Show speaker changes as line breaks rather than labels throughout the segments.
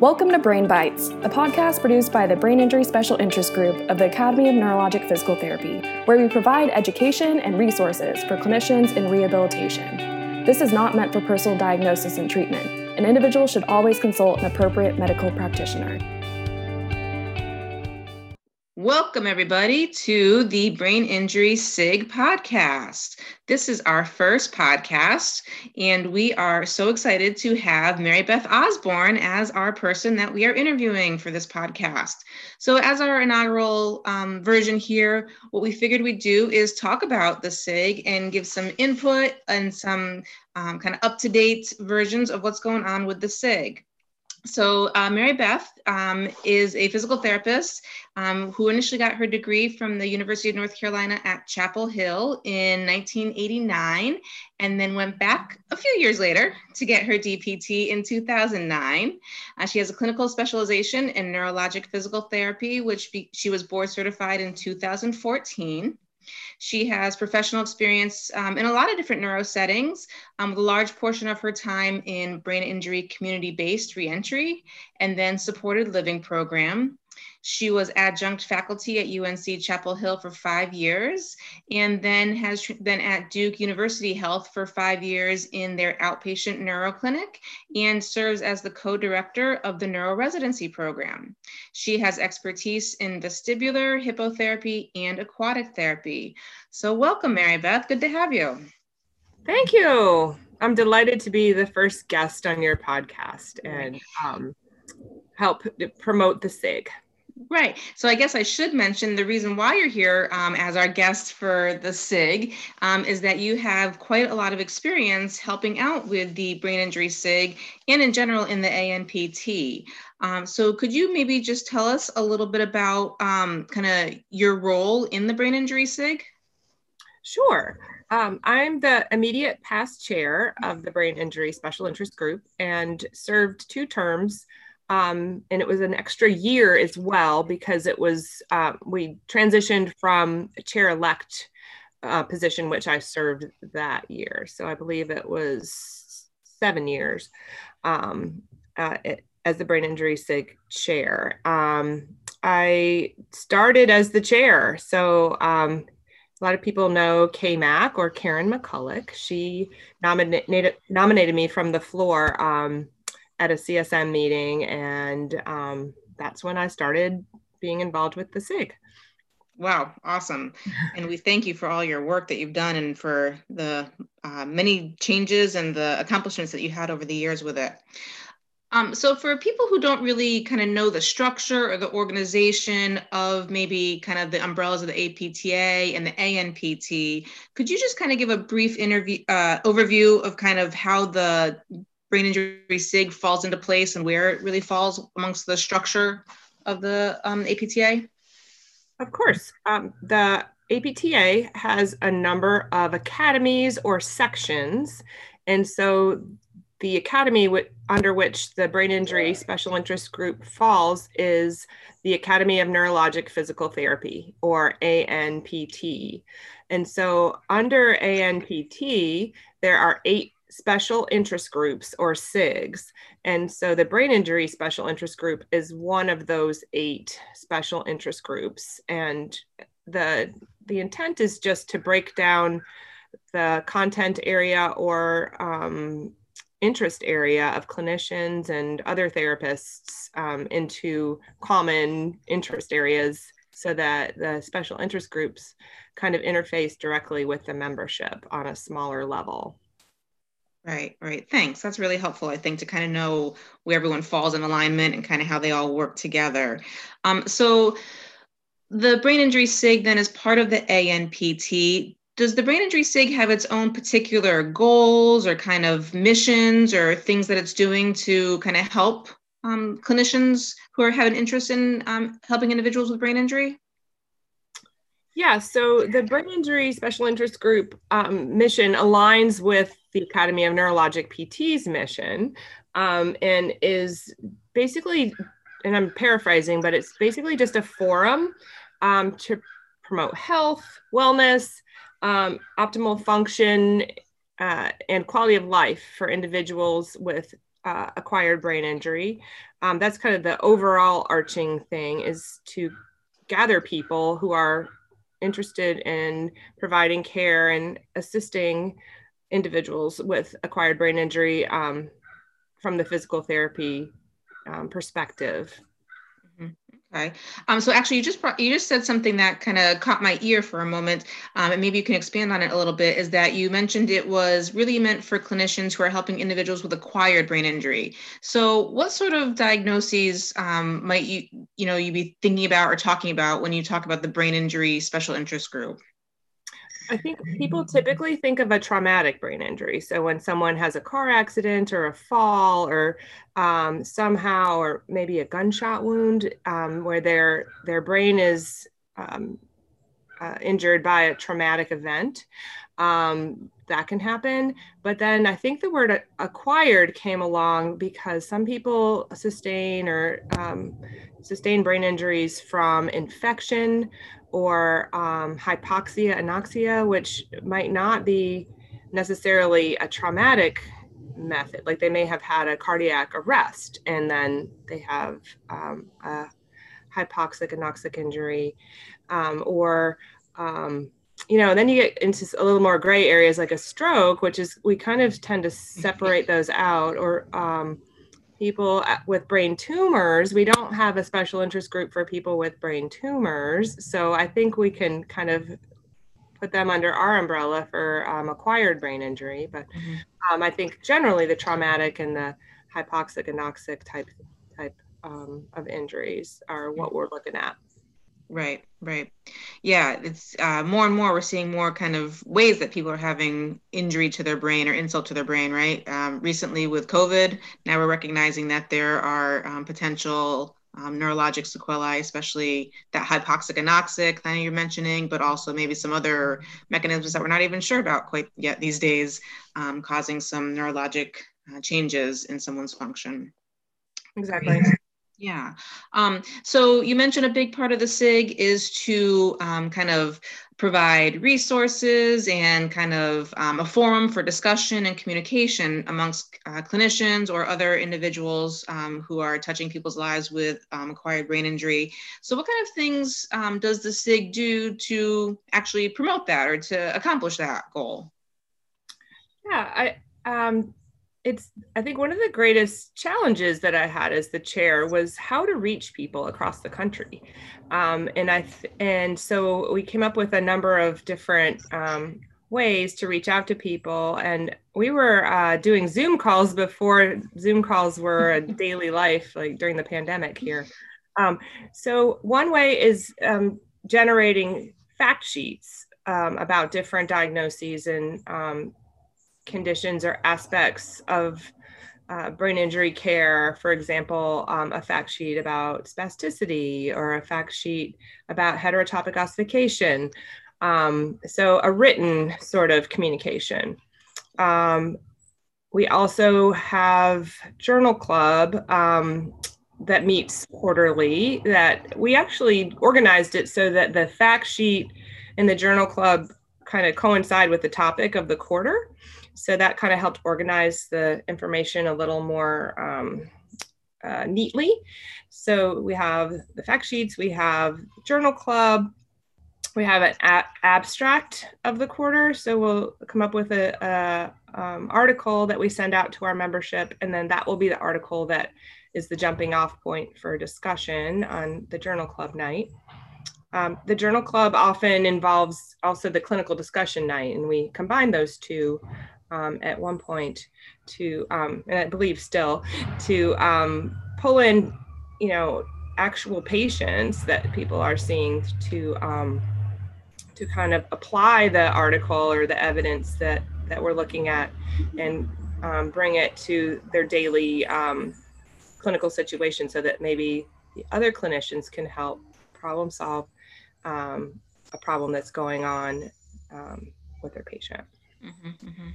Welcome to Brain Bites, a podcast produced by the Brain Injury Special Interest Group of the Academy of Neurologic Physical Therapy, where we provide education and resources for clinicians in rehabilitation. This is not meant for personal diagnosis and treatment. An individual should always consult an appropriate medical practitioner.
Welcome, everybody, to the Brain Injury SIG podcast. This is our first podcast, and we are so excited to have Mary Beth Osborne as our person that we are interviewing for this podcast. So, as our inaugural um, version here, what we figured we'd do is talk about the SIG and give some input and some um, kind of up to date versions of what's going on with the SIG. So, uh, Mary Beth um, is a physical therapist um, who initially got her degree from the University of North Carolina at Chapel Hill in 1989, and then went back a few years later to get her DPT in 2009. Uh, she has a clinical specialization in neurologic physical therapy, which be, she was board certified in 2014. She has professional experience um, in a lot of different neuro settings, um, with a large portion of her time in brain injury community based reentry and then supported living program. She was adjunct faculty at UNC Chapel Hill for five years, and then has been at Duke University Health for five years in their outpatient neuro clinic and serves as the co-director of the neuro residency program. She has expertise in vestibular, hippotherapy, and aquatic therapy. So welcome, Mary Beth. Good to have you.
Thank you. I'm delighted to be the first guest on your podcast and um, help promote the SIG.
Right. So I guess I should mention the reason why you're here um, as our guest for the SIG um, is that you have quite a lot of experience helping out with the brain injury SIG and in general in the ANPT. Um, so could you maybe just tell us a little bit about um, kind of your role in the brain injury SIG?
Sure. Um, I'm the immediate past chair of the brain injury special interest group and served two terms um, and it was an extra year as well because it was uh, we transitioned from chair elect uh, position which i served that year. So i believe it was seven years um, uh, it, as the brain injury sig chair. Um, i started as the chair. So um, a lot of people know Kay Mack or Karen McCulloch. She nominated nominated me from the floor um, at a CSM meeting, and um, that's when I started being involved with the SIG.
Wow, awesome. And we thank you for all your work that you've done and for the uh, many changes and the accomplishments that you had over the years with it. Um, so, for people who don't really kind of know the structure or the organization of maybe kind of the umbrellas of the APTA and the ANPT, could you just kind of give a brief interview uh, overview of kind of how the brain injury SIG falls into place and where it really falls amongst the structure of the um, APTA?
Of course. Um, the APTA has a number of academies or sections. And so the academy w- under which the brain injury special interest group falls is the Academy of Neurologic Physical Therapy or ANPT. And so under ANPT, there are eight special interest groups or SIGs. And so the brain injury special interest group is one of those eight special interest groups. And the the intent is just to break down the content area or um, interest area of clinicians and other therapists um, into common interest areas so that the special interest groups kind of interface directly with the membership on a smaller level.
Right, right. Thanks. That's really helpful, I think, to kind of know where everyone falls in alignment and kind of how they all work together. Um, so, the brain injury SIG then is part of the ANPT. Does the brain injury SIG have its own particular goals or kind of missions or things that it's doing to kind of help um, clinicians who are having interest in um, helping individuals with brain injury?
Yeah, so the brain injury special interest group um, mission aligns with the Academy of Neurologic PT's mission um, and is basically, and I'm paraphrasing, but it's basically just a forum um, to promote health, wellness, um, optimal function, uh, and quality of life for individuals with uh, acquired brain injury. Um, that's kind of the overall arching thing is to gather people who are interested in providing care and assisting individuals with acquired brain injury um, from the physical therapy um, perspective.
Okay. Um, so actually, you just brought, you just said something that kind of caught my ear for a moment, um, and maybe you can expand on it a little bit. Is that you mentioned it was really meant for clinicians who are helping individuals with acquired brain injury. So, what sort of diagnoses um, might you you know you be thinking about or talking about when you talk about the brain injury special interest group?
I think people typically think of a traumatic brain injury. So when someone has a car accident or a fall or um, somehow, or maybe a gunshot wound, um, where their their brain is um, uh, injured by a traumatic event, um, that can happen. But then I think the word acquired came along because some people sustain or um, sustain brain injuries from infection or um, hypoxia, anoxia, which might not be necessarily a traumatic method. Like they may have had a cardiac arrest and then they have um, a hypoxic, anoxic injury, um, or um, you know, then you get into a little more gray areas like a stroke, which is we kind of tend to separate those out, or um, people with brain tumors, we don't have a special interest group for people with brain tumors. So I think we can kind of put them under our umbrella for um, acquired brain injury. But mm-hmm. um, I think generally the traumatic and the hypoxic anoxic type type um, of injuries are what we're looking at.
Right, right. Yeah, it's uh, more and more we're seeing more kind of ways that people are having injury to their brain or insult to their brain, right? Um, recently with COVID, now we're recognizing that there are um, potential um, neurologic sequelae, especially that hypoxic anoxic that you're mentioning, but also maybe some other mechanisms that we're not even sure about quite yet these days, um, causing some neurologic uh, changes in someone's function.
Exactly.
Yeah. Um, so you mentioned a big part of the SIG is to um, kind of provide resources and kind of um, a forum for discussion and communication amongst uh, clinicians or other individuals um, who are touching people's lives with um, acquired brain injury. So, what kind of things um, does the SIG do to actually promote that or to accomplish that goal?
Yeah, I it's i think one of the greatest challenges that i had as the chair was how to reach people across the country. Um, and i th- and so we came up with a number of different um, ways to reach out to people. And we were uh, doing zoom calls before zoom calls were a daily life like during the pandemic here. Um, so one way is um, generating fact sheets um, about different diagnoses and um, conditions or aspects of uh, brain injury care, for example, um, a fact sheet about spasticity or a fact sheet about heterotopic ossification. Um, so, a written sort of communication. Um, we also have Journal Club um, that meets quarterly, that we actually organized it so that the fact sheet and the Journal Club kind of coincide with the topic of the quarter so that kind of helped organize the information a little more um, uh, neatly. So we have the fact sheets, we have journal club, we have an a- abstract of the quarter. So we'll come up with a, a um, article that we send out to our membership, and then that will be the article that is the jumping off point for discussion on the journal club night. Um, the journal club often involves also the clinical discussion night, and we combine those two um, at one point to, um, and I believe still, to um, pull in, you know, actual patients that people are seeing to um, to kind of apply the article or the evidence that that we're looking at and um, bring it to their daily um, clinical situation so that maybe the other clinicians can help problem solve a problem that's going on with their patient. Mm-hmm,
mm-hmm.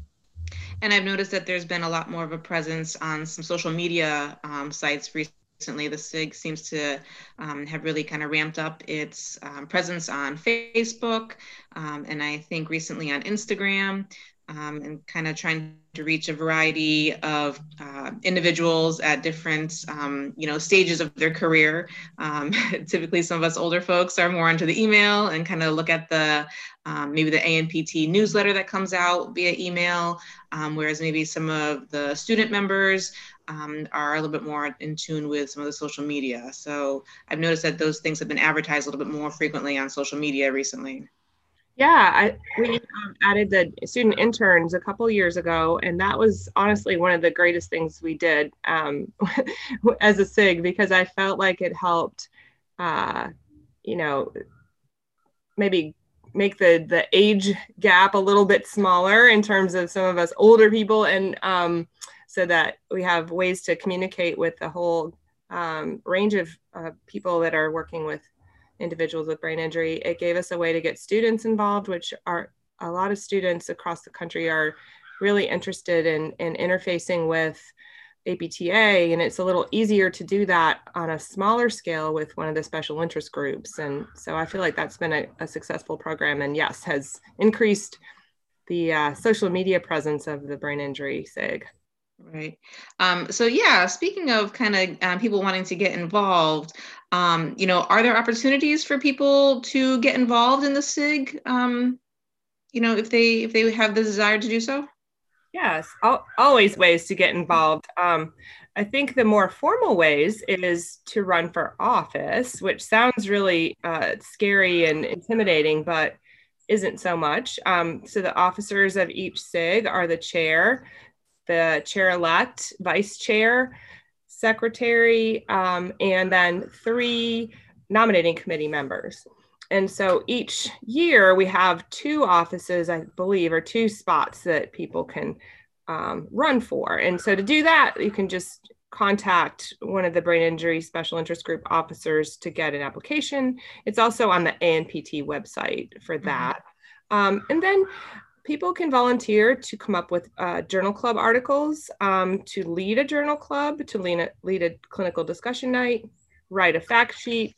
And I've noticed that there's been a lot more of a presence on some social media um, sites recently. The SIG seems to um, have really kind of ramped up its um, presence on Facebook, um, and I think recently on Instagram. Um, and kind of trying to reach a variety of uh, individuals at different um, you know stages of their career. Um, typically some of us older folks are more into the email and kind of look at the um, maybe the anpt newsletter that comes out via email um, whereas maybe some of the student members um, are a little bit more in tune with some of the social media. So i've noticed that those things have been advertised a little bit more frequently on social media recently
yeah, I, we um, added the student interns a couple years ago, and that was honestly one of the greatest things we did um, as a SIG because I felt like it helped, uh, you know, maybe make the the age gap a little bit smaller in terms of some of us older people, and um, so that we have ways to communicate with the whole um, range of uh, people that are working with individuals with brain injury. It gave us a way to get students involved, which are a lot of students across the country are really interested in, in interfacing with APTA, and it's a little easier to do that on a smaller scale with one of the special interest groups. And so I feel like that's been a, a successful program, and yes, has increased the uh, social media presence of the brain injury SIG.
Right. Um, so yeah, speaking of kind of um, people wanting to get involved, um, you know, are there opportunities for people to get involved in the SIG? Um, you know, if they if they have the desire to do so.
Yes, always ways to get involved. Um, I think the more formal ways is to run for office, which sounds really uh, scary and intimidating, but isn't so much. Um, so the officers of each SIG are the chair, the chair elect, vice chair, secretary, um, and then three nominating committee members. And so each year we have two offices, I believe, or two spots that people can um, run for. And so to do that, you can just contact one of the brain injury special interest group officers to get an application. It's also on the ANPT website for mm-hmm. that. Mm-hmm. Um, and then people can volunteer to come up with uh, journal club articles, um, to lead a journal club, to lead a, lead a clinical discussion night, write a fact sheet.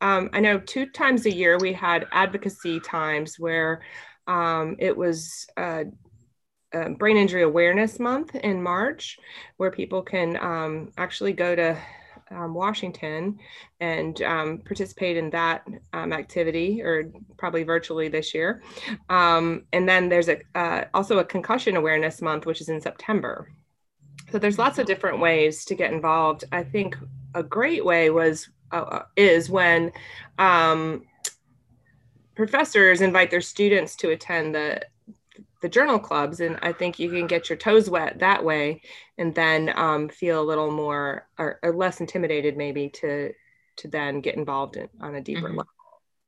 Um, I know two times a year we had advocacy times where um, it was uh, Brain Injury Awareness Month in March, where people can um, actually go to um, Washington and um, participate in that um, activity, or probably virtually this year. Um, and then there's a uh, also a concussion awareness month, which is in September. So there's lots of different ways to get involved. I think a great way was uh, uh is when um, professors invite their students to attend the the journal clubs and i think you can get your toes wet that way and then um, feel a little more or, or, less intimidated maybe to to then get involved in, on a deeper mm-hmm. level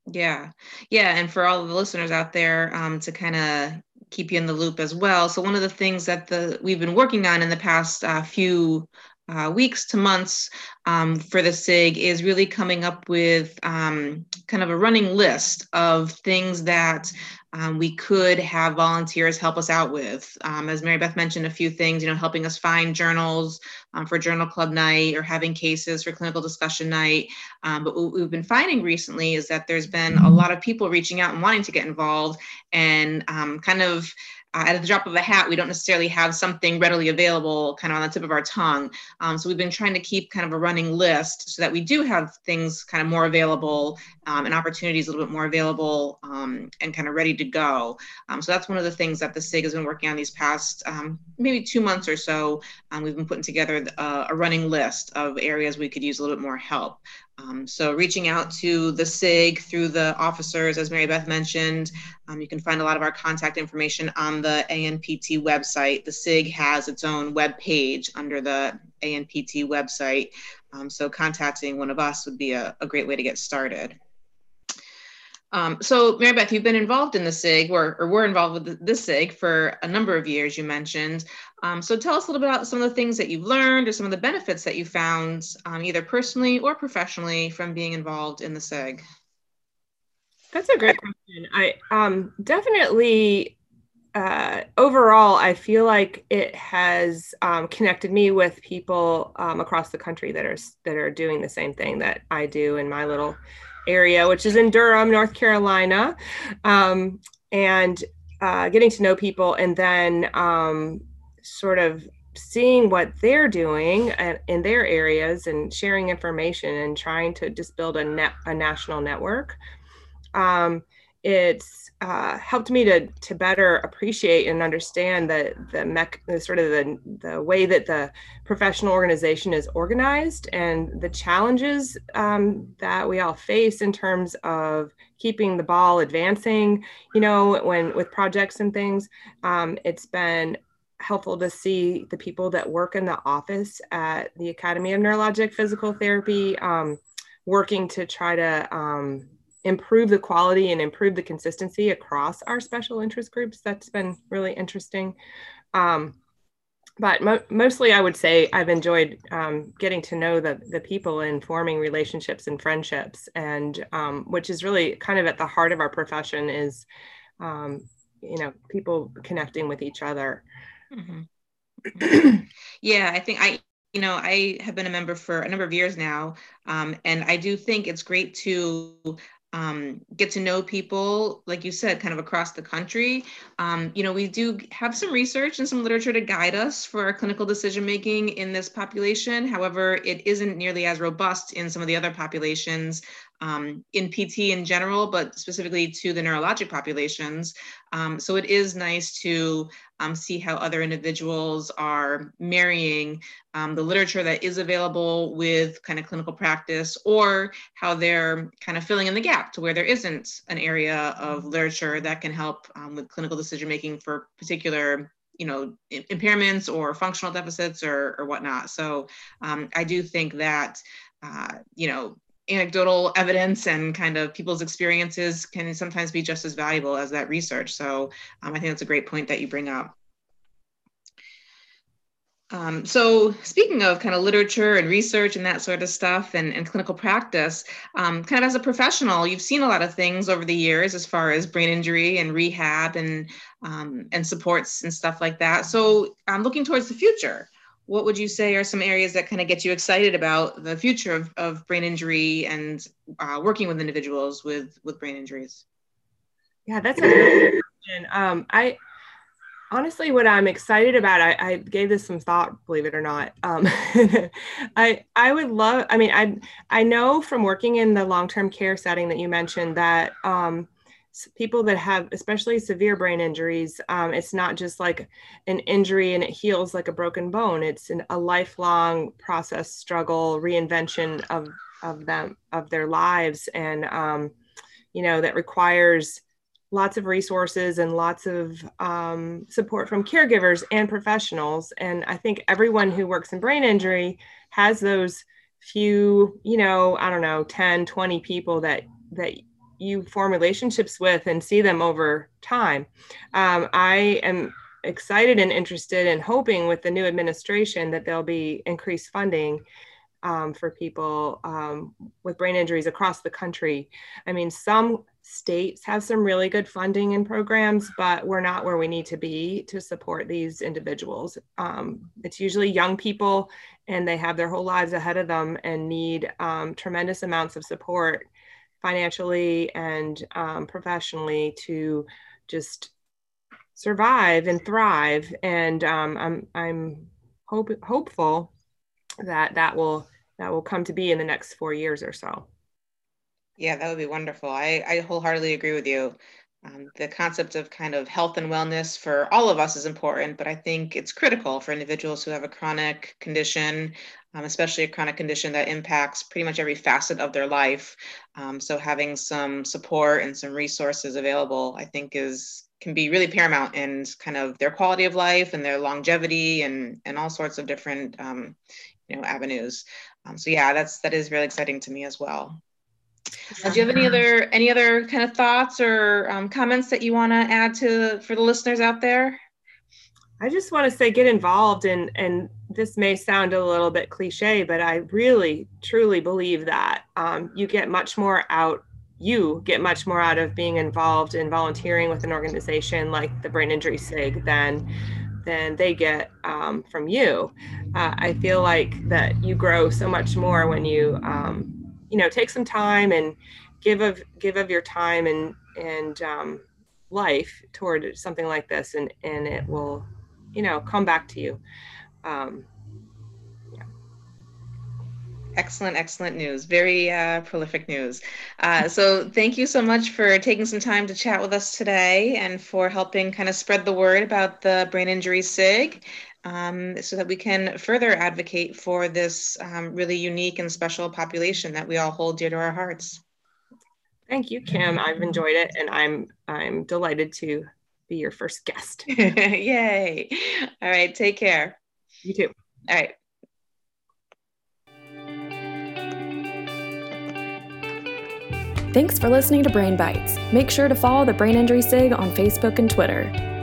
yeah yeah and for all the listeners out there um, to kind of keep you in the loop as well so one of the things that the we've been working on in the past uh, few uh, weeks to months um, for the SIG is really coming up with um, kind of a running list of things that um, we could have volunteers help us out with. Um, as Mary Beth mentioned, a few things, you know, helping us find journals um, for journal club night or having cases for clinical discussion night. Um, but what we've been finding recently is that there's been a lot of people reaching out and wanting to get involved and kind of uh, at the drop of a hat, we don't necessarily have something readily available kind of on the tip of our tongue. Um, so we've been trying to keep kind of a running list so that we do have things kind of more available um, and opportunities a little bit more available um, and kind of ready to go. Um, so that's one of the things that the SIG has been working on these past um, maybe two months or so. Um, we've been putting together a, uh, a running list of areas we could use a little bit more help. Um, so reaching out to the SIG through the officers, as Mary Beth mentioned, um, you can find a lot of our contact information on the ANPT website. The SIG has its own web page under the ANPT website. Um, so contacting one of us would be a, a great way to get started. Um, so, Mary Beth, you've been involved in the SIG, or, or were involved with the, SIG for a number of years, you mentioned. Um, so, tell us a little bit about some of the things that you've learned or some of the benefits that you found, um, either personally or professionally, from being involved in the SIG.
That's a great question. I um, definitely, uh, overall, I feel like it has um, connected me with people um, across the country that are that are doing the same thing that I do in my little area, which is in Durham, North Carolina. Um, and uh, getting to know people and then um, sort of seeing what they're doing in their areas and sharing information and trying to just build a net a national network um, it's uh, helped me to to better appreciate and understand the the, mech, the sort of the the way that the professional organization is organized and the challenges um, that we all face in terms of keeping the ball advancing. You know, when with projects and things, um, it's been helpful to see the people that work in the office at the Academy of Neurologic Physical Therapy um, working to try to um, improve the quality and improve the consistency across our special interest groups. That's been really interesting. Um, but mo- mostly, I would say I've enjoyed um, getting to know the the people and forming relationships and friendships, and um, which is really kind of at the heart of our profession is, um, you know, people connecting with each other.
Mm-hmm. yeah, I think I you know, I have been a member for a number of years now, um, and I do think it's great to um, get to know people, like you said, kind of across the country. Um, you know, we do have some research and some literature to guide us for our clinical decision making in this population. However, it isn't nearly as robust in some of the other populations um, in PT in general, but specifically to the neurologic populations. Um, so it is nice to um, see how other individuals are marrying um, the literature that is available with kind of clinical practice or how they're kind of filling in the gap to where there isn't an area of literature that can help um, with clinical decision making for particular you know impairments or functional deficits or, or whatnot so um, i do think that uh, you know anecdotal evidence and kind of people's experiences can sometimes be just as valuable as that research. So um, I think that's a great point that you bring up. Um, so speaking of kind of literature and research and that sort of stuff and, and clinical practice, um, kind of as a professional, you've seen a lot of things over the years as far as brain injury and rehab and um, and supports and stuff like that. So I'm looking towards the future what would you say are some areas that kind of get you excited about the future of, of brain injury and uh, working with individuals with with brain injuries?
Yeah that's a good question. Um, i honestly what i'm excited about I, I, gave this some thought believe it or not. Um, i i would love i mean i i know from working in the long-term care setting that you mentioned that um, people that have especially severe brain injuries um, it's not just like an injury and it heals like a broken bone. It's an, a lifelong process struggle reinvention of of them of their lives. And um, you know that requires lots of resources and lots of um, support from caregivers and professionals. And i think everyone who works in brain injury has those few you know i don't know 10 20 people that that you form relationships with and see them over time. Um, I am excited and interested and hoping with the new administration that there'll be increased funding um, for people um, with brain injuries across the country. I mean, some states have some really good funding and programs, but we're not where we need to be to support these individuals. Um, it's usually young people and they have their whole lives ahead of them and need um, tremendous amounts of support financially and um, professionally to just survive and thrive. And um, I'm I'm hope, hopeful that that will that will come to be in the next four years or so.
Yeah, that would be wonderful. I, I wholeheartedly agree with you. Um, the concept of kind of health and wellness for all of us is important, but I think it's critical for individuals who have a chronic condition, um, especially a chronic condition that impacts pretty much every facet of their life. Um, so having some support and some resources available, I think, is can be really paramount in kind of their quality of life and their longevity and and all sorts of different um, you know avenues. Um, so yeah, that's that is really exciting to me as well. Uh, do you have any other any other kind of thoughts or um, comments that you want to add to for the listeners out there?
I just want to say get involved and and this may sound a little bit cliche, but I really truly believe that um, you get much more out you get much more out of being involved in volunteering with an organization like the Brain Injury SIG than than they get um, from you. Uh, I feel like that you grow so much more when you um, you know take some time and give of give of your time and and um, life toward something like this and and it will you know come back to you um,
Excellent, excellent news. Very uh, prolific news. Uh, so, thank you so much for taking some time to chat with us today and for helping kind of spread the word about the brain injury SIG um, so that we can further advocate for this um, really unique and special population that we all hold dear to our hearts.
Thank you, Kim. I've enjoyed it and I'm I'm delighted to be your first guest.
Yay. All right, take care.
You too.
All right.
Thanks for listening to Brain Bites. Make sure to follow the Brain Injury SIG on Facebook and Twitter.